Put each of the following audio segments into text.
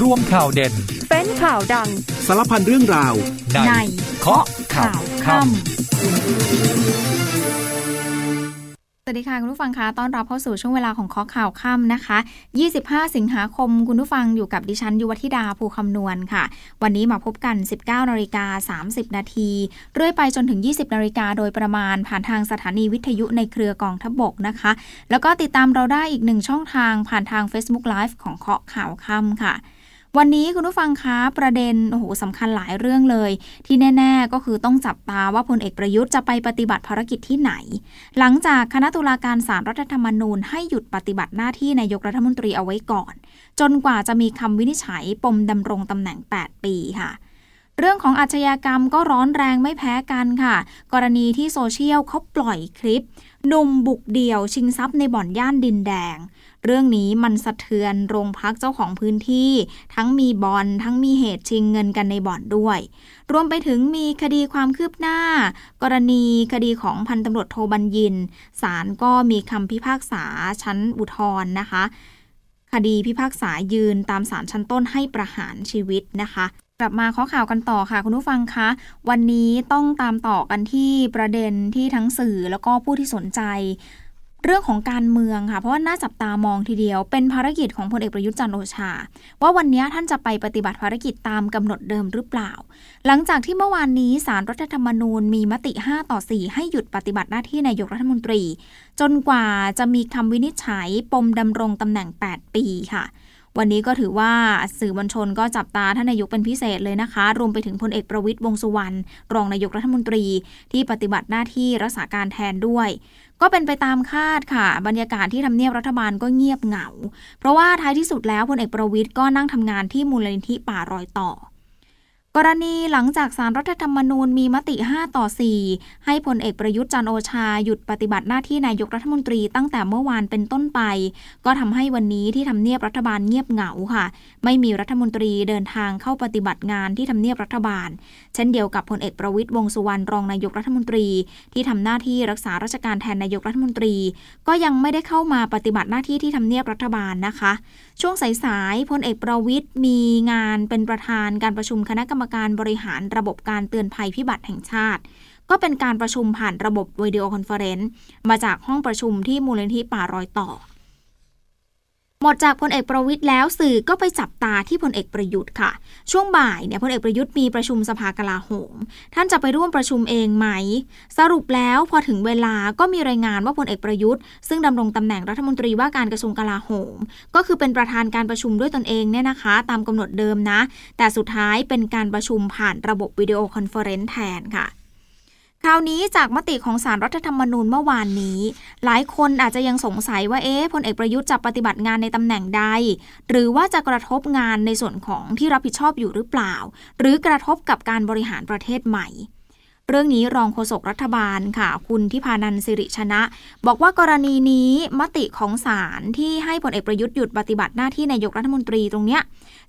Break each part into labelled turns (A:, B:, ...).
A: ร่วมข่าวเด่น
B: เป็นข่าวดัง
C: สารพันเรื่องราว
A: ในเคาะข่าวค่ำ
D: สวัสดีค่ะคุณผู้ฟังคะต้อนรับเข้าสู่ช่วงเวลาของข้อข่าวค่ำนะคะ 25 สิงหาคม คุณผู้ฟังอยู่กับดิฉันยุวธิดาภูคำนวณค่ะ วันนี้มาพบกัน 19นาฬิกา30 นาทีเรื่อยไปจนถึง 20นาฬิกาโดยประมาณผ่านทางสถานีวิทยุในเครือกองทพบกนะคะ แล้วก็ติดตามเราได้อีกหนึ่งช่องทางผ่านทาง Facebook Live ของเคาะข่าวค่ำค่ะ วันนี้คุณผู้ฟังคะประเด็นโอ้โหสำคัญหลายเรื่องเลย ที่แน่ ๆ ก็คือต้องจับตาว่าพลเอกประยุทธ์จะไปปฏิบัติภารกิจที่ไหน หลังจากคณะตุลาการศารรัฐธรรมนูญให้หยุดปฏิบัติหน้าที่นายกรัฐมนตรีเอาไว้ก่อน จนกว่าจะมีคำวินิจฉัยปมดำรงตำแหน่ง 8 ปีค่ะเรื่องของอาชญากรรมก็ร้อนแรงไม่แพ้กันค่ะ กรณีที่โซเชียลเขาปล่อยคลิปหนุ่มบุกเดี่ยวชิงทรัพย์ในบ่อนย่านดินแดง เรื่องนี้มันสะเทือนโรงพักเจ้าของพื้นที่ ทั้งมีบอลทั้งมีเหตุชิงเงินกันในบ่อนด้วย รวมไปถึงมีคดีความคืบหน้า กรณีคดีของพันตำรวจโทบัญญินศาลก็มีคำพิพากษาชั้นอุทธรณ์นะคะ คดีพิพากษายืนตามศาลชั้นต้นให้ประหารชีวิตนะคะกลับมาข้อข่าวกันต่อค่ะ คุณผู้ฟังคะ วันนี้ต้องตามต่อกันที่ประเด็นที่ทั้งสื่อแล้วก็ผู้ที่สนใจ เรื่องของการเมืองค่ะ เพราะว่าน่าจับตามองทีเดียว เป็นภารกิจของพลเอกประยุทธ์จันโอชา ว่าวันนี้ท่านจะไปปฏิบัติภารกิจตามกำหนดเดิมหรือเปล่า หลังจากที่เมื่อวานนี้สารรัฐธรรมนูญมีมติ 5 ต่อ 4 ให้หยุดปฏิบัติหน้าที่นายกรัฐมนตรี จนกว่าจะมีคำวินิจฉัยปมดำรงตำแหน่ง 8 ปีค่ะวันนี้ก็ถือว่าสื่อมวลชนก็จับตาท่านนายกเป็นพิเศษเลยนะคะ รวมไปถึงพลเอกประวิตยวงสุวรรณรองนายกรัฐมนตรี ที่ปฏิบัติหน้าที่รักษาการแทนด้วย ก็เป็นไปตามคาดค่ะ บรรยากาศที่ทำเนียบรัฐบาลก็เงียบเหงา เพราะว่าท้ายที่สุดแล้วพลเอกประวิตยก็นั่งทำงานที่มูลนิธิป่ารอยต่อ กรณีหลังจากสารรัฐธรรมนูญมีมติ 5 ต่อ 4 ให้พลเอกประยุทธ์จันโอชาหยุดปฏิบัติหน้าที่นายกรัฐมนตรีตั้งแต่เมื่อวานเป็นต้นไป ก็ทำให้วันนี้ที่ทำเนียบรัฐบาลเงียบเหงาค่ะ ไม่มีรัฐมนตรีเดินทางเข้าปฏิบัติงานที่ทำเนียบรัฐบาล เช่นเดียวกับพลเอกประวิตรวงษ์สุวรรณรองนายกรัฐมนตรี ที่ทำหน้าที่รักษาราชการแทนนายกรัฐมนตรี ก็ยังไม่ได้เข้ามาปฏิบัติหน้าที่ที่ทำเนียบรัฐบาลนะคะ ช่วงสายๆพลเอกประวิตรมีงานเป็นประธานการประชุมคณะกรรมการบริหารระบบการเตือนภัยพิบัติแห่งชาติ ก็เป็นการประชุมผ่านระบบวิดีโอคอนเฟอเรนซ์มาจากห้องประชุมที่มูลนิธิป่ารอยต่อ หมดจากพลเอกประวิตรแล้วสื่อก็ไปจับตาที่พลเอกประยุทธ์ค่ะ ช่วงบ่ายเนี่ยพลเอกประยุทธ์มีประชุมสภากลาโหม ท่านจะไปร่วมประชุมเองไหม สรุปแล้วพอถึงเวลาก็มีรายงานว่าพลเอกประยุทธ์ ซึ่งดำรงตำแหน่งรัฐมนตรีว่าการกระทรวงกลาโหม ก็คือเป็นประธานการประชุมด้วยตนเองเนี่ยนะคะ ตามกำหนดเดิมนะ แต่สุดท้ายเป็นการประชุมผ่านระบบวิดีโอคอนเฟอเรนซ์แทนค่ะ คราวนี้จากมติของสารรัฐธรรมนูญเมื่อวานนี้ หลายคนอาจจะยังสงสัยว่าเอ๊ะพลเอกประยุทธ์จะปฏิบัติงานในตำแหน่งใด หรือว่าจะกระทบงานในส่วนของที่รับผิดชอบอยู่หรือเปล่า หรือกระทบกับการบริหารประเทศใหม่ เรื่องนี้รองโฆษกรัฐบาลค่ะ คุณทิพานันสิริชนะ บอกว่ากรณีนี้มติของศาลที่ให้พลเอกประยุทธ์หยุดปฏิบัติหน้าที่นายกรัฐมนตรีตรงเนี้ย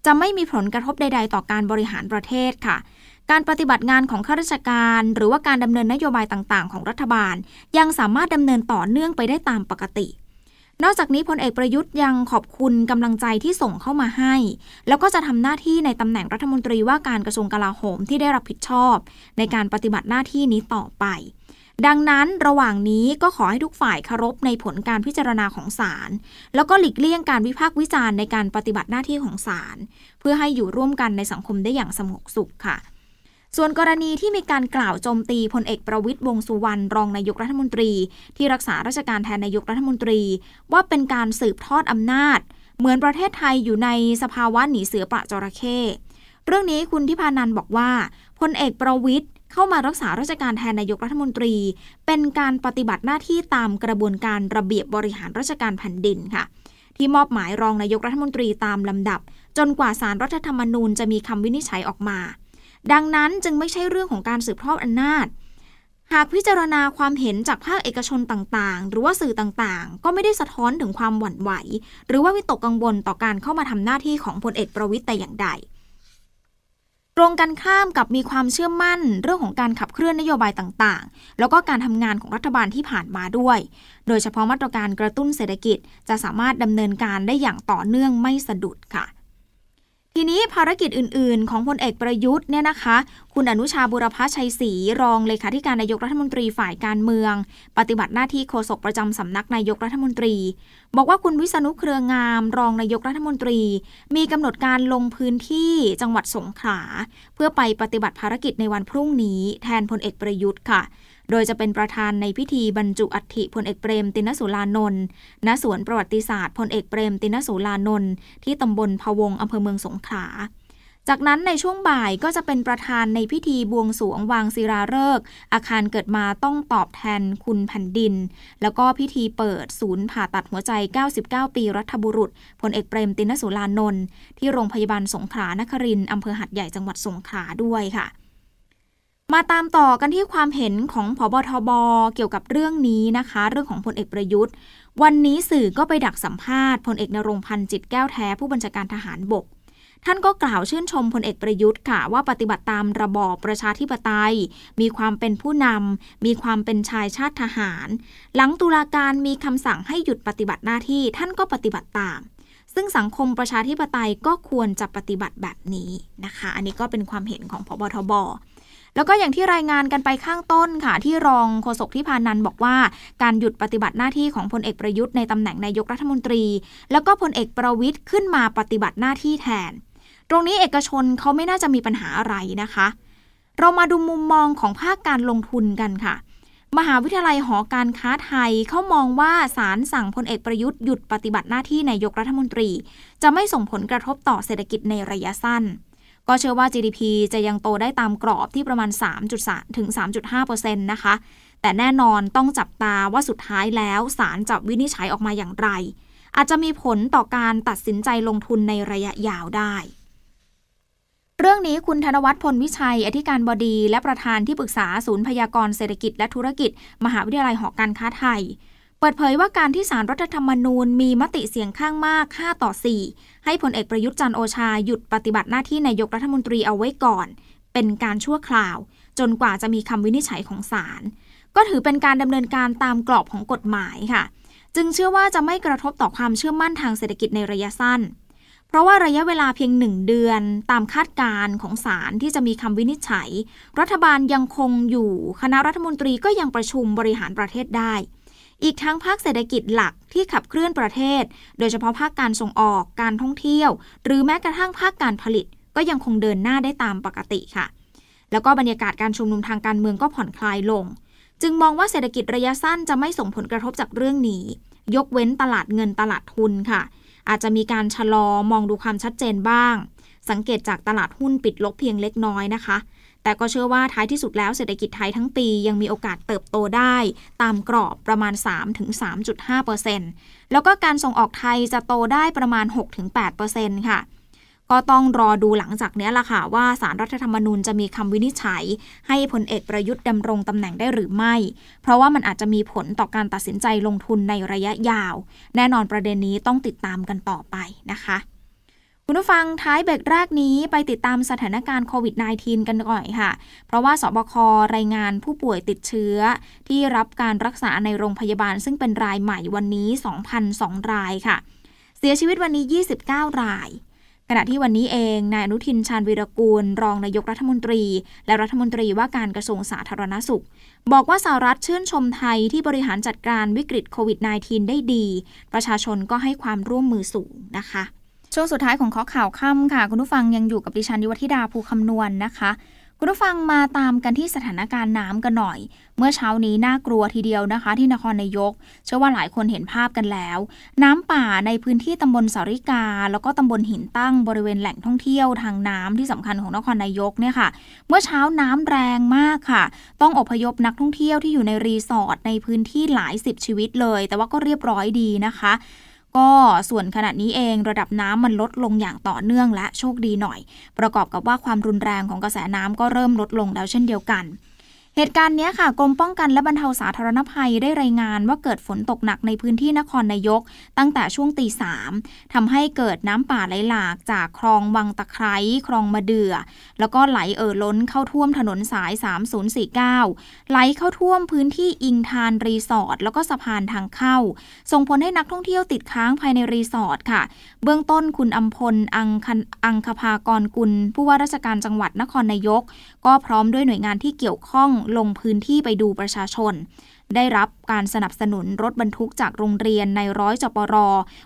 D: จะไม่มีผลกระทบใด ๆ ต่อการบริหารประเทศค่ะ การปฏิบัติงานของข้าราชการ หรือว่าการดำเนินนโยบายต่างๆ ของรัฐบาล ยังสามารถดำเนินต่อเนื่องไปได้ตามปกติ นอกจากนี้พลเอกประยุทธ์ยังขอบคุณกำลังใจที่ส่งเข้ามาให้ แล้วก็จะทำหน้าที่ในตำแหน่งรัฐมนตรีว่าการกระทรวงกลาโหมที่ได้รับผิดชอบ ในการปฏิบัติหน้าที่นี้ต่อไป ดังนั้นระหว่างนี้ก็ขอให้ทุกฝ่ายเคารพในผลการพิจารณาของศาลแล้วก็หลีกเลี่ยงการวิพากษ์วิจารณ์ในการปฏิบัติหน้าที่ของศาลเพื่อให้อยู่ร่วมกันในสังคมได้อย่างสงบสุขค่ะ ส่วนกรณีที่มีการกล่าวโจมตีพลเอกประวิตยวงสุวรรณรองนายกรัฐมนตรี ที่รักษาราชการแทนนายกรัฐมนตรี ว่าเป็นการสืบทอดอำนาจ เหมือนประเทศไทยอยู่ในสภาวะหนีเสือปะจระเข้เรื่องนี้คุณทิพานันบอกว่าพลเอกประวิตยเข้ามารักษาราชการแทนนายกรัฐมนตรี เป็นการปฏิบัติหน้าที่ตามกระบวนการระเบียบบริหารราชการแผ่นดินค่ะ ที่มอบหมายรองนายกรัฐมนตรีตามลำดับ จนกว่าสารรัฐธรรมนูญจะมีคำวินิจฉัยออกมา ดังนั้นจึงไม่ใช่เรื่องของการสืบทอดอำนาจ หากพิจารณาความเห็นจากภาคเอกชนต่างๆ หรือว่าสื่อต่างๆ ก็ไม่ได้สะท้อนถึงความหวั่นไหว หรือว่าวิตกกังวลต่อการเข้ามาทำหน้าที่ของพลเอกประวิตยแต่อย่างใดตรงกันข้ามกับมีความเชื่อมั่นเรื่องของการขับเคลื่อนนโยบายต่างๆ แล้วก็การทำงานของรัฐบาลที่ผ่านมาด้วย โดยเฉพาะมาตรการกระตุ้นเศรษฐกิจจะสามารถดำเนินการได้อย่างต่อเนื่องไม่สะดุดค่ะ ทีนี้ภารกิจอื่น ๆ ของพลเอกประยุทธ์เนี่ยนะคะ คุณอนุชาบุรพชัยศรีรองเลขาธิการนายกรัฐมนตรีฝ่ายการเมือง ปฏิบัติหน้าที่โฆษกประจำสำนักนายกรัฐมนตรีบอกว่าคุณวิษณุเครืองาม รองนายกรัฐมนตรี มีกำหนดการลงพื้นที่จังหวัดสงขลาเพื่อไปปฏิบัติภารกิจในวันพรุ่งนี้ แทนพลเอกประยุทธ์ค่ะ โดยจะเป็นประธานในพิธีบรรจุอัฐิพลเอกเปรมตินสุลานนท์ณสวนประวัติศาสตร์พลเอกเปรมตินสุลานนท์ที่ตำบลพะวงอำเภอเมืองสงขลา จากนั้นในช่วงบ่ายก็จะเป็นประธานในพิธีบวงสวงวางศิลาฤกษ์อาคารเกิดมาต้องตอบแทนคุณแผ่นดิน แล้วก็พิธีเปิดศูนย์ผ่าตัดหัวใจ 99 ปีรัฐบุรุษพลเอกเปรมตินสุลานนท์ที่โรงพยาบาลสงขลานครินอำเภอหัดใหญ่จังหวัดสงขลาด้วยค่ะมาตามต่อกันที่ความเห็นของผบทบเกี่ยวกับเรื่องนี้นะคะ เรื่องของพลเอกประยุทธ์ วันนี้สื่อก็ไปดักสัมภาษณ์พลเอกนรงพันธ์จิตแก้วแท้ผู้บัญชาการทหารบก ท่านก็กล่าวชื่นชมพลเอกประยุทธ์ค่ะว่าปฏิบัติตามระบอบประชาธิปไตย มีความเป็นผู้นำมีความเป็นชายชาติทหาร หลังตุลาการมีคำสั่งให้หยุดปฏิบัติหน้าที่ท่านก็ปฏิบัติตาม ซึ่งสังคมประชาธิปไตยก็ควรจะปฏิบัติแบบนี้นะคะ อันนี้ก็เป็นความเห็นของพบทบแล้วก็อย่างที่รายงานกันไปข้างต้นค่ะ ที่รองโฆษกที่พานันบอกว่า การหยุดปฏิบัติหน้าที่ของพลเอกประยุทธ์ในตำแหน่งนายกรัฐมนตรี แล้วก็พลเอกประวิทย์ขึ้นมาปฏิบัติหน้าที่แทน ตรงนี้เอกชนเขาไม่น่าจะมีปัญหาอะไรนะคะ เรามาดูมุมมองของภาคการลงทุนกันค่ะ มหาวิทยาลัยหอการค้าไทยเขามองว่าศาลสั่งพลเอกประยุทธ์หยุดปฏิบัติหน้าที่นายกรัฐมนตรี จะไม่ส่งผลกระทบต่อเศรษฐกิจในระยะสั้น ก็เชื่อว่า GDP จะยังโตได้ตามกรอบที่ประมาณ 3.3 ถึง 3.5%นะคะ แต่แน่นอนต้องจับตาว่าสุดท้ายแล้วศาลจะวินิจฉัยออกมาอย่างไร อาจจะมีผลต่อการตัดสินใจลงทุนในระยะยาวได้ เรื่องนี้คุณธนวัฒน์พลวิชัย อธิการบดี และประธานที่ปรึกษาศูนย์พยากรเศรษฐกิจและธุรกิจ มหาวิทยาลัยหอการค้าไทย เปิดเผยว่าการที่สารรัฐธรรมนูญมีมติเสียงข้างมาก 5 ต่อ 4 ให้พลเอกประยุทธ์จันโอชาหยุดปฏิบัติหน้าที่นายกรัฐมนตรีเอาไว้ก่อน เป็นการชั่วคราว จนกว่าจะมีคำวินิจฉัยของศาลก็ถือเป็นการดำเนินการตามกรอบของกฎหมายค่ะ จึงเชื่อว่าจะไม่กระทบต่อความเชื่อมั่นทางเศรษฐกิจในระยะสั้น เพราะว่าระยะเวลาเพียงหนึ่งเดือนตามคาดการของศาลที่จะมีคำวินิจฉัย รัฐบาลยังคงอยู่คณะรัฐมนตรีก็ยังประชุมบริหารประเทศได้ อีกทั้งภาคเศรษฐกิจหลักที่ขับเคลื่อนประเทศ โดยเฉพาะภาคการส่งออกการท่องเที่ยว หรือแม้กระทั่งภาคการผลิต ก็ยังคงเดินหน้าได้ตามปกติค่ะ แล้วก็บรรยากาศการชุมนุมทางการเมืองก็ผ่อนคลายลง จึงมองว่าเศรษฐกิจระยะสั้นจะไม่ส่งผลกระทบจากเรื่องนี้ ยกเว้นตลาดเงินตลาดทุนค่ะ อาจจะมีการชะลอมองดูความชัดเจนบ้าง สังเกตจากตลาดหุ้นปิดลบเพียงเล็กน้อยนะคะ แต่ก็เชื่อว่าท้ายที่สุดแล้วเศรษฐกิจไทยทั้งปียังมีโอกาสเติบโตได้ ตามกรอบประมาณ 3-3.5%แล้วก็การส่งออกไทยจะโตได้ประมาณ 6-8%ค่ะ ก็ต้องรอดูหลังจากนี้ล่ะค่ะ ว่าสารรัฐธรรมนูญจะมีคำวินิจฉัย ให้พลเอกประยุทธ์ดำรงตำแหน่งได้หรือไม่ เพราะว่ามันอาจจะมีผลต่อการตัดสินใจลงทุนในระยะยาว แน่นอนประเด็นนี้ต้องติดตามกันต่อไปนะคะคุณผู้ฟังท้ายเบรกแรกนี้ไปติดตามสถานการณ์โควิด -19 กันก่อนค่ะ เพราะว่าสบครายงานผู้ป่วยติดเชื้อ ที่รับการรักษาในโรงพยาบาล ซึ่งเป็นรายใหม่วันนี้ 2,002 รายค่ะ เสียชีวิตวันนี้ 29 ราย ขณะที่วันนี้เองนายอนุทินชาญวีรกูล รองนายกรัฐมนตรี และรัฐมนตรีว่าการกระทรวงสาธารณสุข บอกว่าสหรัฐชื่นชมไทยที่บริหารจัดการวิกฤตโควิด -19 ได้ดี ประชาชนก็ให้ความร่วมมือสูงนะคะ ช่วงสุดท้ายของข้อข่าวค่ำค่ะ คุณผู้ฟังยังอยู่กับดิฉันยุวธิดาภูคำนวณนนะคะ คุณผู้ฟังมาตามกันที่สถานการณ์น้ำกันหน่อย เมื่อเช้านี้น่ากลัวทีเดียวนะคะ ที่นครนายก เชื่อว่าหลายคนเห็นภาพกันแล้ว น้ำป่าในพื้นที่ตำบลสาริกา แล้วก็ตำบลหินตั้งบริเวณแหล่งท่องเที่ยวทางน้ำที่สำคัญของนครนายกเนี่ยค่ะ เมื่อเช้าน้ำแรงมากค่ะ ต้องอพยพนักท่องเที่ยวที่อยู่ในรีสอร์ทในพื้นที่หลายสิบชีวิตเลย แต่ว่าก็เรียบร้อยดีนะคะ ก็ส่วนขณะนี้เองระดับน้ำมันลดลงอย่างต่อเนื่องและโชคดีหน่อย ประกอบกับว่าความรุนแรงของกระแสน้ำก็เริ่มลดลงแล้วเช่นเดียวกัน เหตุการณ์นี้ค่ะกรมป้องกันและบรรเทาสาธารณภัยได้รายงานว่าเกิดฝนตกหนักในพื้นที่นครนายก ตั้งแต่ช่วงตีสามทำให้เกิดน้ำป่าไหลหลากจากคลองวังตะไคร้คลองมะเดื่อ แล้วก็ไหลเอ่อล้นเข้าท่วมถนนสาย 3049 ไหลเข้าท่วมพื้นที่อิงทานรีสอร์ทแล้วก็สะพานทางเข้า ส่งผลให้นักท่องเที่ยวติดค้างภายในรีสอร์ทค่ะ เบื้องต้นคุณอัมพลอังคันอังคภากรกุลผู้ว่าราชการจังหวัดนครนายก ก็พร้อมด้วยหน่วยงานที่เกี่ยวข้องลงพื้นที่ไปดูประชาชน ได้รับการสนับสนุนรถบรรทุกจากโรงเรียนในร้อยจปร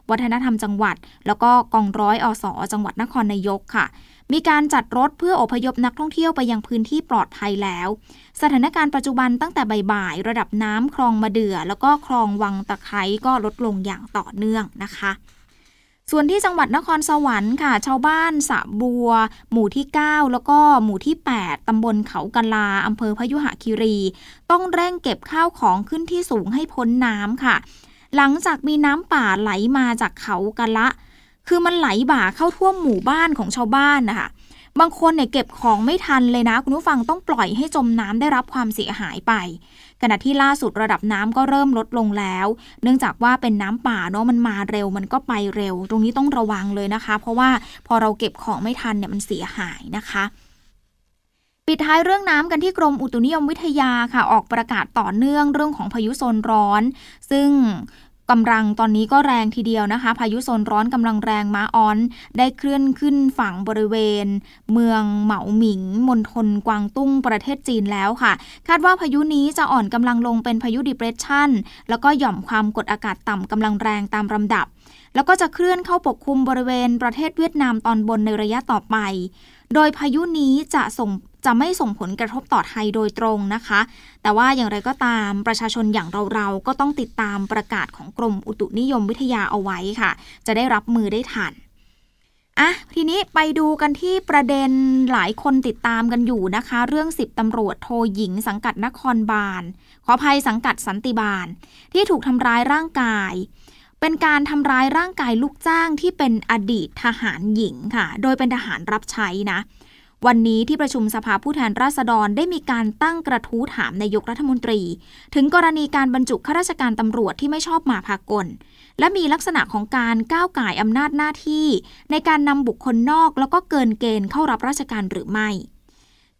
D: วัฒนธรรมจังหวัด แล้วก็กองร้อยอสอจังหวัดนครนายกค่ะ มีการจัดรถเพื่ออพยพนักท่องเที่ยวไปยังพื้นที่ปลอดภัยแล้ว สถานการณ์ปัจจุบันตั้งแต่บ่ายๆระดับน้ำคลองมะเดื่อ แล้วก็คลองวังตะไคร้ก็ลดลงอย่างต่อเนื่องนะคะ ส่วนที่จังหวัดนครสวรรค์ค่ะ ชาวบ้านสะบัว หมู่ที่ 9 แล้วก็หมู่ที่ 8ตำบลเขากะลาอำเภอพยุหคีรี ต้องเร่งเก็บข้าวของขึ้นที่สูงให้พ้นน้ำค่ะ หลังจากมีน้ำป่าไหลมาจากเขากะละ คือมันไหลบ่าเข้าท่วมหมู่บ้านของชาวบ้านนะคะบางคนเนี่ยเก็บของไม่ทันเลยนะ คุณผู้ฟังต้องปล่อยให้จมน้ำได้รับความเสียหายไป ขณะที่ล่าสุดระดับน้ำก็เริ่มลดลงแล้ว เนื่องจากว่าเป็นน้ำป่าเนาะมันมาเร็วมันก็ไปเร็ว ตรงนี้ต้องระวังเลยนะคะ เพราะว่าพอเราเก็บของไม่ทันเนี่ยมันเสียหายนะคะปิดท้ายเรื่องน้ำกันที่กรมอุตุนิยมวิทยาค่ะ ออกประกาศต่อเนื่องเรื่องของพายุโซนร้อน ซึ่ง กำลังตอนนี้ก็แรงทีเดียวนะคะ พายุโซนร้อนกำลังแรงม้าออน ได้เคลื่อนขึ้นฝั่งบริเวณ เมืองเหมาหมิงมณฑลกวางตุ้งประเทศจีนแล้วค่ะ คาดว่าพายุนี้จะอ่อนกำลังลงเป็นพายุดิเปรสชันแล้วก็หย่อมความกดอากาศต่ำกำลังแรงตามลำดับ แล้วก็จะเคลื่อนเข้าปกคลุมบริเวณประเทศเวียดนามตอนบนในระยะต่อไป โดยพายุนี้จะส่ง จะไม่ส่งผลกระทบต่อไทยโดยตรงนะคะ แต่ว่าอย่างไรก็ตามประชาชนอย่างเราๆ ก็ต้องติดตามประกาศของกรมอุตุนิยมวิทยาเอาไว้ค่ะ จะได้รับมือได้ทันอะทีนี้ไปดูกันที่ประเด็นหลายคนติดตามกันอยู่นะคะ เรื่องสิบตำรวจโทหญิงสังกัดนครบาล ขออภัยสังกัดสันติบาล ที่ถูกทำร้ายร่างกาย เป็นการทำร้ายร่างกายลูกจ้างที่เป็นอดีตทหารหญิงค่ะ โดยเป็นทหารรับใช้นะ วันนี้ที่ประชุมสภาผู้แทนราษฎรได้มีการตั้งกระทู้ถามนายกรัฐมนตรี ถึงกรณีการบรรจุข้าราชการตำรวจที่ไม่ชอบมาพากล และมีลักษณะของการก้าวไก่อำนาจหน้าที่ ในการนำบุคคลนอกแล้วก็เกินเกณฑ์เข้ารับราชการหรือไม่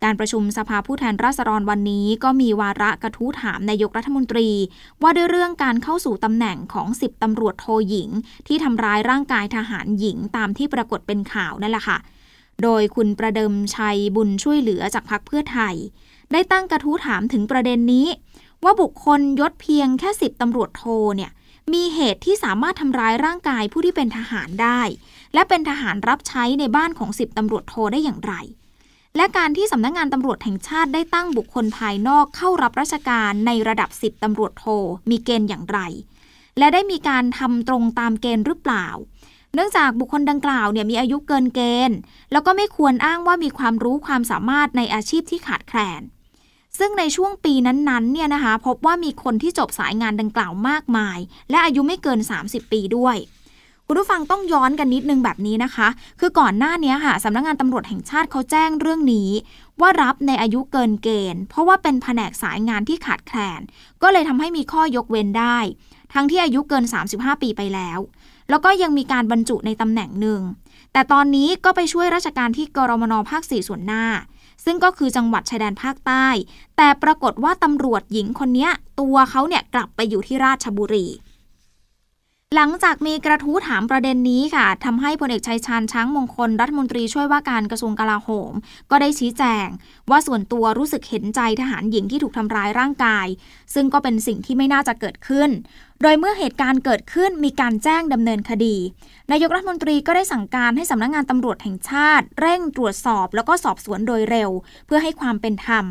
D: การประชุมสภาผู้แทนราษฎรวันนี้ก็มีวาระกระทู้ถามนายกรัฐมนตรี ว่าด้วยเรื่องการเข้าสู่ตำแหน่งของสิบตำรวจโทหญิง ที่ทำร้ายร่างกายทหารหญิงตามที่ปรากฏเป็นข่าวนั่นแหละค่ะ โดยคุณประเดิมชัยบุญช่วยเหลือจากพรรคเพื่อไทย ได้ตั้งกระทู้ถามถึงประเด็นนี้ ว่าบุคคลยศเพียงแค่สิบตำรวจโทเนี่ยมีเหตุที่สามารถทำร้ายร่างกายผู้ที่เป็นทหารได้ และเป็นทหารรับใช้ในบ้านของสิบตำรวจโทได้อย่างไร และการที่สำนักงงานตำรวจแห่งชาติได้ตั้งบุคคลภายนอกเข้ารับราชการในระดับสิบตำรวจโทมีเกณฑ์อย่างไร และได้มีการทำตรงตามเกณฑ์หรือเปล่า เนื่องจากบุคคลดังกล่าวเนี่ยมีอายุเกินเกณฑ์ แล้วก็ไม่ควรอ้างว่ามีความรู้ความสามารถในอาชีพที่ขาดแคลน ซึ่งในช่วงปีนั้นๆเนี่ยนะคะพบว่ามีคนที่จบสายงานดังกล่าวมากมาย และอายุไม่เกิน 30 ปีด้วยคุณผู้ฟังต้องย้อนกันนิดนึงแบบนี้นะคะ คือก่อนหน้านี้ค่ะสำนักงงานตำรวจแห่งชาติเขาแจ้งเรื่องนี้ ว่ารับในอายุเกินเกณฑ์ เพราะว่าเป็นแผนกสายงานที่ขาดแคลน ก็เลยทำให้มีข้อยกเว้นได้ ทั้งที่อายุเกิน 35 ปีไปแล้ว แล้วก็ยังมีการบรรจุในตำแหน่งหนึ่ง แต่ตอนนี้ก็ไปช่วยราชการที่กรมนภาคสี่ส่วนหน้า ซึ่งก็คือจังหวัดชายแดนภาคใต้ แต่ปรากฏว่าตำรวจหญิงคนนี้ตัวเขาเนี่ยกลับไปอยู่ที่ราชบุรี หลังจากมีกระทู้ถามประเด็นนี้ค่ะทำให้พลเอกชัยชาญช้างมงคลรัฐมนตรีช่วยว่าการกระทรวงกลาโหม ก็ได้ชี้แจง ว่าส่วนตัวรู้สึกเห็นใจทหารหญิงที่ถูกทำร้ายร่างกาย ซึ่งก็เป็นสิ่งที่ไม่น่าจะเกิดขึ้น โดยเมื่อเหตุการณ์เกิดขึ้นมีการแจ้งดำเนินคดี นายกรัฐมนตรีก็ได้สั่งการให้สำนักงงานตำรวจแห่งชาติ เร่งตรวจสอบแล้วก็สอบสวนโดยเร็ว เพื่อให้ความเป็นธรรม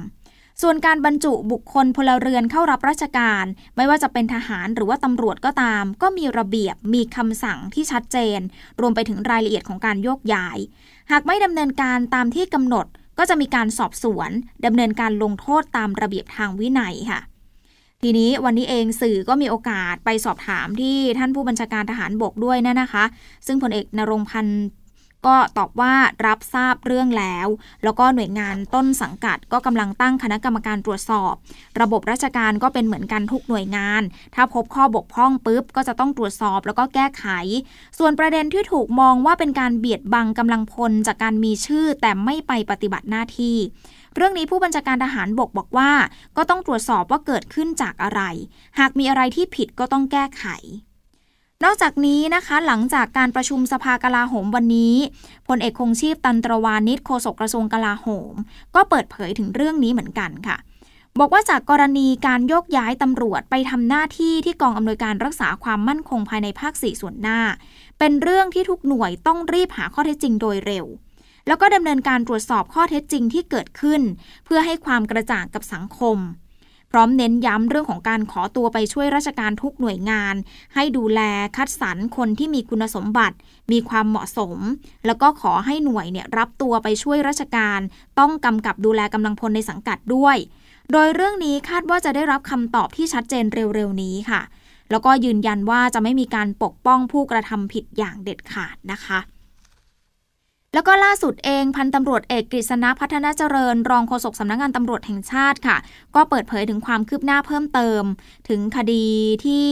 D: ส่วนการบรรจุบุคคลพลเรือนเข้ารับราชการ ไม่ว่าจะเป็นทหารหรือว่าตำรวจก็ตาม ก็มีระเบียบมีคำสั่งที่ชัดเจน รวมไปถึงรายละเอียดของการโยกย้าย หากไม่ดำเนินการตามที่กำหนด ก็จะมีการสอบสวนดำเนินการลงโทษตามระเบียบทางวินัยค่ะทีนี้วันนี้เองสื่อก็มีโอกาสไปสอบถามที่ท่านผู้บัญชาการทหารบกด้วยนะนะคะ ซึ่งพลเอกนรงพันธ์ ก็ตอบว่ารับทราบเรื่องแล้ว แล้วก็หน่วยงานต้นสังกัดก็กำลังตั้งคณะกรรมการตรวจสอบ ระบบราชการก็เป็นเหมือนกันทุกหน่วยงาน ถ้าพบข้อบกพร่องปุ๊บ ก็จะต้องตรวจสอบแล้วก็แก้ไข ส่วนประเด็นที่ถูกมองว่าเป็นการเบียดบังกำลังพลจากการมีชื่อแต่ไม่ไปปฏิบัติหน้าที่เรื่องนี้ผู้บัญชาการทหารบกบอกว่า ก็ต้องตรวจสอบว่าเกิดขึ้นจากอะไร หากมีอะไรที่ผิดก็ต้องแก้ไข นอกจากนี้นะคะหลังจากการประชุมสภากลาโหมวันนี้พลเอกคงชีพตันตรวานิชโฆษกกระทรวงกลาโหม ก็เปิดเผยถึงเรื่องนี้เหมือนกันค่ะ บอกว่าจากกรณีการโยกย้ายตำรวจไปทำหน้าที่ที่กองอำนวยการรักษาความมั่นคงภายในภาคสี่ส่วนหน้า เป็นเรื่องที่ทุกหน่วยต้องรีบหาข้อเท็จจริงโดยเร็ว แล้วก็ดำเนินการตรวจสอบข้อเท็จจริงที่เกิดขึ้น เพื่อให้ความกระจ่างกับสังคม พร้อมเน้นย้ำเรื่องของการขอตัวไปช่วยราชการทุกหน่วยงาน ให้ดูแลคัดสรรคนที่มีคุณสมบัติ มีความเหมาะสม แล้วก็ขอให้หน่วยเนี่ยรับตัวไปช่วยราชการ ต้องกำกับดูแลกำลังพลในสังกัดด้วย โดยเรื่องนี้คาดว่าจะได้รับคำตอบที่ชัดเจนเร็วๆนี้ค่ะ แล้วก็ยืนยันว่าจะไม่มีการปกป้องผู้กระทำผิดอย่างเด็ดขาดนะคะ แล้วก็ล่าสุดเองพันตำรวจเอกกฤษณะพัฒนาเจริญ รองโฆษกสำนักงงานตำรวจแห่งชาติค่ะ ก็เปิดเผยถึงความคืบหน้าเพิ่มเติม ถึงคดีที่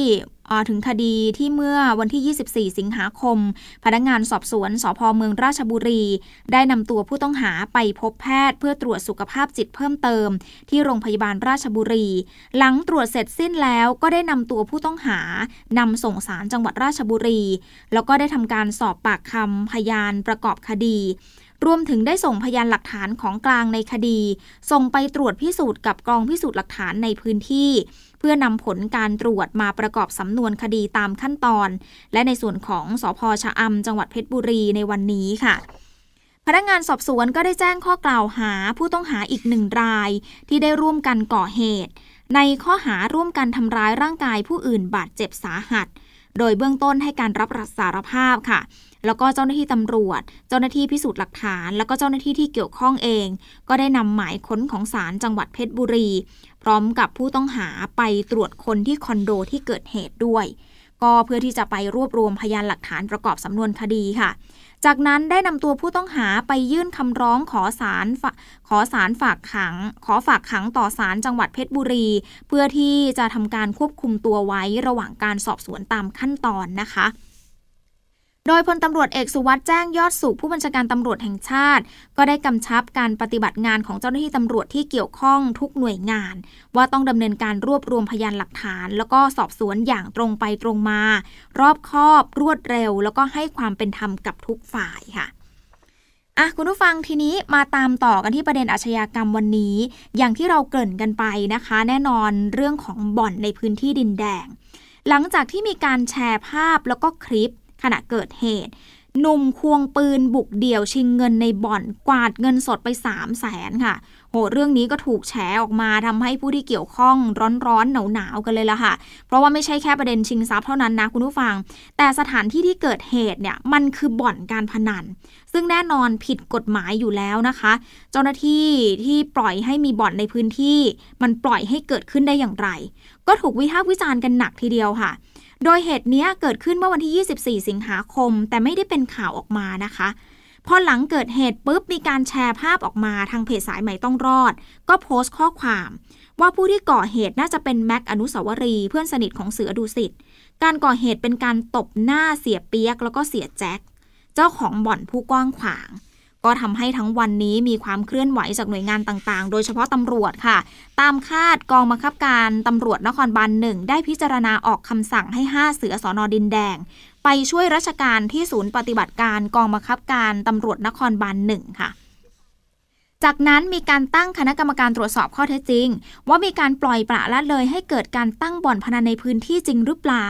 D: ถึงคดีที่เมื่อวันที่ 24 สิงหาคม พนักงานสอบสวนสพเมืองราชบุรี ได้นำตัวผู้ต้องหาไปพบแพทย์ เพื่อตรวจสุขภาพจิตเพิ่มเติม ที่โรงพยาบาลราชบุรี หลังตรวจเสร็จสิ้นแล้วก็ได้นำตัวผู้ต้องหานำส่งสารจังหวัดราชบุรี แล้วก็ได้ทำการสอบปากคำพยานประกอบคดี รวมถึงได้ส่งพยานหลักฐานของกลางในคดี ส่งไปตรวจพิสูจน์กับกองพิสูจน์หลักฐานในพื้นที่ เพื่อนำผลการตรวจมาประกอบสำนวนคดีตามขั้นตอน และในส่วนของสพชะอำจังหวัดเพชรบุรีในวันนี้ค่ะพนักงานสอบสวนก็ได้แจ้งข้อกล่าวหาผู้ต้องหาอีกหนึ่งราย ที่ได้ร่วมกันก่อเหตุ ในข้อหาร่วมกันทำร้ายร่างกายผู้อื่นบาดเจ็บสาหัส โดยเบื้องต้นให้การรับสารภาพค่ะ แล้วก็เจ้าหน้าที่ตำรวจ เจ้าหน้าที่พิสูจน์หลักฐาน แล้วก็เจ้าหน้าที่ที่เกี่ยวข้องเอง ก็ได้นำหมายค้นของศาลจังหวัดเพชรบุรี พร้อมกับผู้ต้องหาไปตรวจคนที่คอนโดที่เกิดเหตุด้วย ก็เพื่อที่จะไปรวบรวมพยานหลักฐานประกอบสำนวนคดีค่ะ จากนั้นได้นำตัวผู้ต้องหาไปยื่นคำร้องขอศาลขอศาลฝากขัง ขอฝากขังต่อศาลจังหวัดเพชรบุรี เพื่อที่จะทำการควบคุมตัวไว้ระหว่างการสอบสวนตามขั้นตอนนะคะ โดยพลตำรวจเอกสุวัสด์แจ้งยอดสุขผู้บัญชาการตำรวจแห่งชาติ ก็ได้กำชับการปฏิบัติงานของเจ้าหน้าที่ตำรวจที่เกี่ยวข้องทุกหน่วยงาน ว่าต้องดำเนินการรวบรวมพยานหลักฐาน แล้วก็สอบสวนอย่างตรงไปตรงมา รอบคอบ รวดเร็ว แล้วก็ให้ความเป็นธรรมกับทุกฝ่ายค่ะอะคุณผู้ฟังทีนี้มาตามต่อกันที่ประเด็นอาชญากรรมวันนี้ อย่างที่เราเกริ่นกันไปนะคะ แน่นอนเรื่องของบ่อนในพื้นที่ดินแดง หลังจากที่มีการแชร์ภาพแล้วก็คลิป ขณะเกิดเหตุหนุ่มควงปืนบุกเดี่ยวชิงเงินในบ่อนกวาดเงินสดไป 3 0 0แสนค่ะ โหเรื่องนี้ก็ถูกแฉออกมาทำให้ผู้ที่เกี่ยวข้องร้อนๆหนาวๆกันเลยละค่ะ เพราะว่าไม่ใช่แค่ประเด็นชิงทรัพย์เท่านั้นนะคุณผู้ฟัง แต่สถานที่ที่เกิดเหตุเนี่ยมันคือบ่อนการพนัน ซึ่งแน่นอนผิดกฎหมายอยู่แล้วนะคะ เจ้าหน้าที่ที่ปล่อยให้มีบ่อนในพื้นที่ มันปล่อยให้เกิดขึ้นได้อย่างไร ก็ถูกวิพากษ์วิจารณ์กันหนักทีเดียวค่ะ โดยเหตุนี้เกิดขึ้นเมื่อวันที่ 24 สิงหาคม แต่ไม่ได้เป็นข่าวออกมานะคะ พอหลังเกิดเหตุปุ๊บมีการแชร์ภาพออกมาทางเพจสายใหม่ต้องรอด ก็โพสต์ข้อความ ว่าผู้ที่ก่อเหตุน่าจะเป็นแม็กอนุสาวรีเพื่อนสนิทของเสือดุสิตการก่อเหตุเป็นการตบหน้าเสียเปียกแล้วก็เสียแจ็คเจ้าของบ่อนผู้กว้างขวาง ก็ทำให้ทั้งวันนี้มีความเคลื่อนไหวจากหน่วยงานต่างๆ โดยเฉพาะตำรวจค่ะ ตามคาดกองบังคับการตำรวจนครบาลหนึ่งได้พิจารณาออกคำสั่งให้ 5 เสือสอนอดินแดง ไปช่วยราชการที่ศูนย์ปฏิบัติการกองบังคับการตำรวจนครบาลหนึ่งค่ะจากนั้นมีการตั้งคณะกรรมการตรวจสอบข้อเท็จจริง ว่ามีการปล่อยปละละเลยให้เกิดการตั้งบ่อนพนันในพื้นที่จริงหรือเปล่า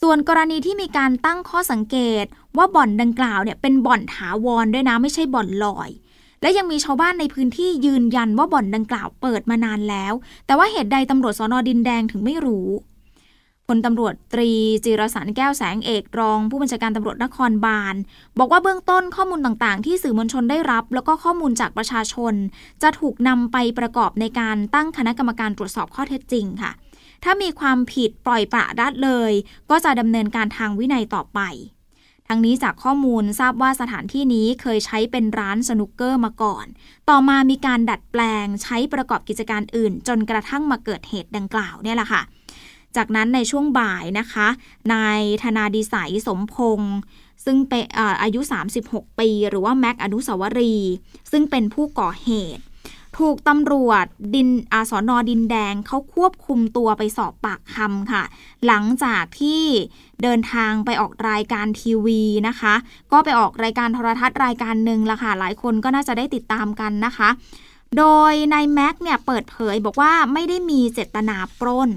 D: ส่วนกรณีที่มีการตั้งข้อสังเกตว่าบ่อนดังกล่าวเนี่ยเป็นบ่อนถาวรด้วยนะไม่ใช่บ่อนลอย และยังมีชาวบ้านในพื้นที่ยืนยันว่าบ่อนดังกล่าวเปิดมานานแล้ว แต่ว่าเหตุใดตำรวจสอนอดินแดงถึงไม่รู้พลตำรวจตรีจิรสันแก้วแสงเอกรอง ผู้บัญชาการตำรวจนครบาล บอกว่าเบื้องต้นข้อมูลต่างๆ ที่สื่อมวลชนได้รับ แล้วก็ข้อมูลจากประชาชน จะถูกนำไปประกอบในการตั้งคณะกรรมการตรวจสอบข้อเท็จจริงค่ะ ถ้ามีความผิดปล่อยปละละเลย ก็จะดำเนินการทางวินัยต่อไปทั้งนี้จากข้อมูลทราบว่าสถานที่นี้เคยใช้เป็นร้านสนุกเกอร์มาก่อน ต่อมามีการดัดแปลงใช้ประกอบกิจการอื่น จนกระทั่งมาเกิดเหตุดังกล่าวเนี่ยแหละค่ะ จากนั้นในช่วงบ่ายนะคะ นายธนาดีสายสมพงศ์ซึ่งเป็นอายุ 36 ปี หรือว่าแม็กอนุสาวรี ซึ่งเป็นผู้ก่อเหตุ ถูกตำรวจดินอาสอนอดินแดงเขาควบคุมตัวไปสอบปากคำค่ะ หลังจากที่เดินทางไปออกรายการทีวีนะคะ ก็ไปออกรายการโทรทัศน์รายการหนึ่งละค่ะ หลายคนก็น่าจะได้ติดตามกันนะคะ โดยนายแม็กเนี่ยเปิดเผยบอกว่าไม่ได้มีเจตนาปล้น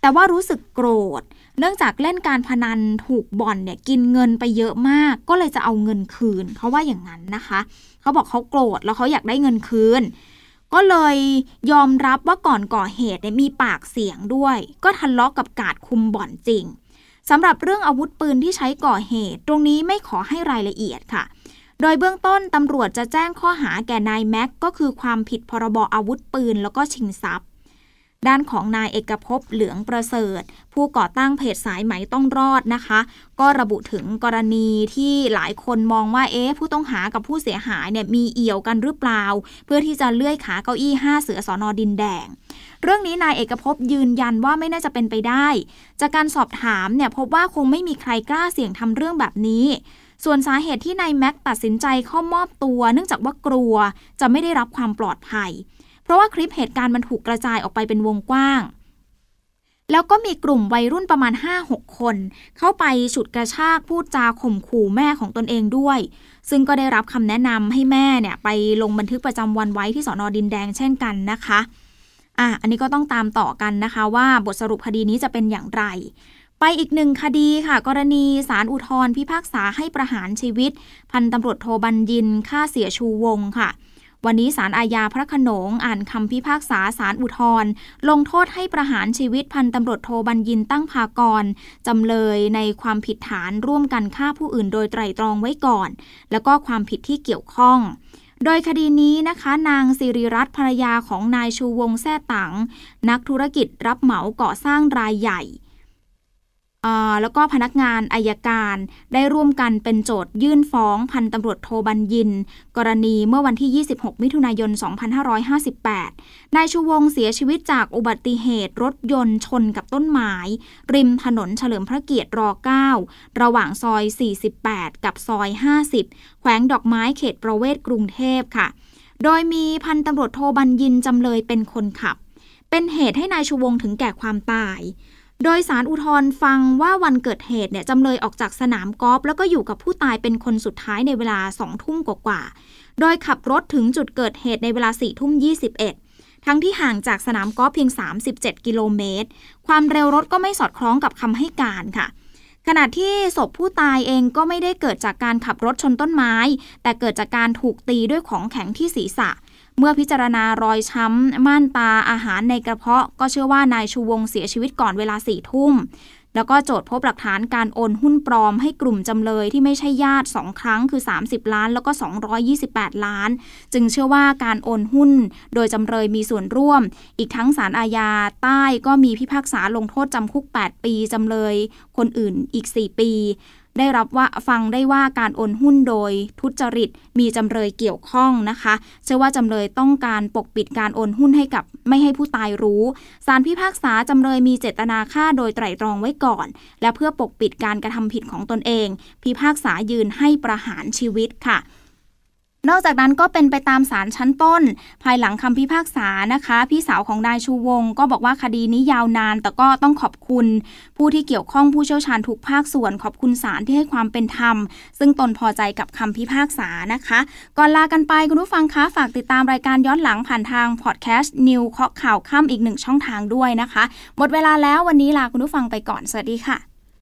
D: แต่ว่ารู้สึกโกรธ เนื่องจากเล่นการพนันถูกบ่อนเนี่ยกินเงินไปเยอะมาก ก็เลยจะเอาเงินคืนเขาว่าอย่างนั้นนะคะ เขาบอกเขาโกรธแล้วเขาอยากได้เงินคืน ก็เลยยอมรับว่าก่อนก่อเหตุเนี่ยมีปากเสียงด้วย ก็ทะเลาะกกับกาดคุมบ่อนจริงสำหรับเรื่องอาวุธปืนที่ใช้ก่อเหตุ ตรงนี้ไม่ขอให้รายละเอียดค่ะ โดยเบื้องต้นตำรวจจะแจ้งข้อหาแก่นายแม็กก็คือความผิดพรบอาวุธปืนแล้วก็ชิงทรัพย์ ด้านของนายเอกภพเหลืองประเสริฐ ผู้ก่อตั้งเพจสายไหมต้องรอดนะคะ ก็ระบุถึงกรณีที่หลายคนมองว่าเอ๊ะผู้ต้องหากับผู้เสียหายเนี่ยมีเอี่ยวกันหรือเปล่า เพื่อที่จะเลื่อยขาเก้าอี้ห้าเสือสอนอดินแดงเรื่องนี้นายเอกภพยืนยันว่าไม่น่าจะเป็นไปได้ จากการสอบถามเนี่ยพบว่าคงไม่มีใครกล้าเสี่ยงทำเรื่องแบบนี้ ส่วนสาเหตุที่นายแม็กตัดสินใจเข้ามอบตัว เนื่องจากว่ากลัวจะไม่ได้รับความปลอดภัย เพราะว่าคลิปเหตุการณ์มันถูกกระจายออกไปเป็นวงกว้าง แล้วก็มีกลุ่มวัยรุ่นประมาณ 5-6 คน เข้าไปฉุดกระชากพูดจาข่มขู่แม่ของตนเองด้วย ซึ่งก็ได้รับคำแนะนำให้แม่เนี่ยไปลงบันทึกประจำวันไว้ที่สอนอดินแดงเช่นกันนะคะอะอันนี้ก็ต้องตามต่อกันนะคะว่าบทสรุปคดีนี้จะเป็นอย่างไร ไปอีกหนึ่งคดีค่ะ กรณีสารอุทธรพิพากษาให้ประหารชีวิต พันตำรวจโทบัญญินฆ่าเสียชูวงค่ะ วันนี้ศาลอาญาพระขนงอ่านคำพิพากษาศาลอุทธรลงโทษให้ประหารชีวิตพันตำรวจโทบัญญินตั้งภากรจำเลยในความผิดฐานร่วมกันฆ่าผู้อื่นโดยไตรตรองไว้ก่อน แล้วก็ความผิดที่เกี่ยวข้องโดยคดีนี้นะคะนางสิริรัตน์ภรรยาของนายชูวงแท่ตัง นักธุรกิจรับเหมาก่อสร้างรายใหญ่ แล้วก็พนักงานอายการ ได้ร่วมกันเป็นโจทยื่นฟ้องพันตำรวจโทบัญญิน กรณีเมื่อวันที่ 26 มิถุนายน 2558 นายชูวงเสียชีวิตจากอุบัติเหตุรถยนต์ชนกับต้นไม้ ริมถนนเฉลิมพระเกียรติร9ระหว่างซอย 48 กับซอย 50 แขวงดอกไม้เขตประเวศกรุงเทพค่ะ โดยมีพันตำรวจโทบัญญินจำเลยเป็นคนขับ เป็นเหตุให้นายชูวงถึงแก่ความตาย โดยสารอุทธรฟังว่าวันเกิดเหตุเนี่ยจำเลยออกจากสนามกอล์ฟแล้วก็อยู่กับผู้ตายเป็นคนสุดท้ายในเวลาสองทุ่มกว่าๆ โดยขับรถถึงจุดเกิดเหตุในเวลาสี่ทุ่มยี่สิบเอ็ดทั้งที่ห่างจากสนามกอล์ฟเพียง 37 กิโลเมตร ความเร็วรถก็ไม่สอดคล้องกับคำให้การค่ะ ขณะที่ศพผู้ตายเองก็ไม่ได้เกิดจากการขับรถชนต้นไม้ แต่เกิดจากการถูกตีด้วยของแข็งที่ศีรษะ เมื่อพิจารณารอยช้ำ ม่านตาอาหารในกระเพาะ ก็เชื่อว่านายชูวงเสียชีวิตก่อนเวลาสี่ทุ่ม แล้วก็โจทย์พบหลักฐานการโอนหุ้นปลอมให้กลุ่มจำเลยที่ไม่ใช่ญาติสองครั้งคือ 30 ล้าน แล้วก็ 228 ล้าน จึงเชื่อว่าการโอนหุ้น โดยจำเลยมีส่วนร่วม อีกทั้งสารอาญาใต้ก็มีพิพากษาลงโทษจำคุก 8 ปีจำเลย คนอื่นอีก 4 ปี ได้รับว่าฟังได้ว่าการโอนหุ้นโดยทุจริต มีจำเลยเกี่ยวข้องนะคะเชื่อว่าจำเลยต้องการปกปิดการโอนหุ้นให้กับไม่ให้ผู้ตายรู้สารพิพากษาจำเลยมีเจตนาฆ่าโดยไตร่ตรองไว้ก่อน และเพื่อปกปิดการกระทำผิดของตนเอง พิพากษายืนให้ประหารชีวิตค่ะ นอกจากนั้นก็เป็นไปตามศาลชั้นต้น ภายหลังคำพิพากษานะคะ พี่สาวของนายชูวง ก็บอกว่าคดีนี้ยาวนาน แต่ก็ต้องขอบคุณ ผู้ที่เกี่ยวข้องผู้เชี่ยวชาญทุกภาคส่วน ขอบคุณศาลที่ให้ความเป็นธรรม ซึ่งตนพอใจกับคำพิพากษานะคะ ก่อนลากันไปคุณผู้ฟังคะฝากติดตามรายการย้อนหลังผ่านทางพอดแคสต์นิวเคาะข่าวค่ำอีกหนึ่งช่องทางด้วยนะคะ หมดเวลาแล้ววันนี้ลาคุณผู้ฟังไปก่อนสวัสดีค่ะ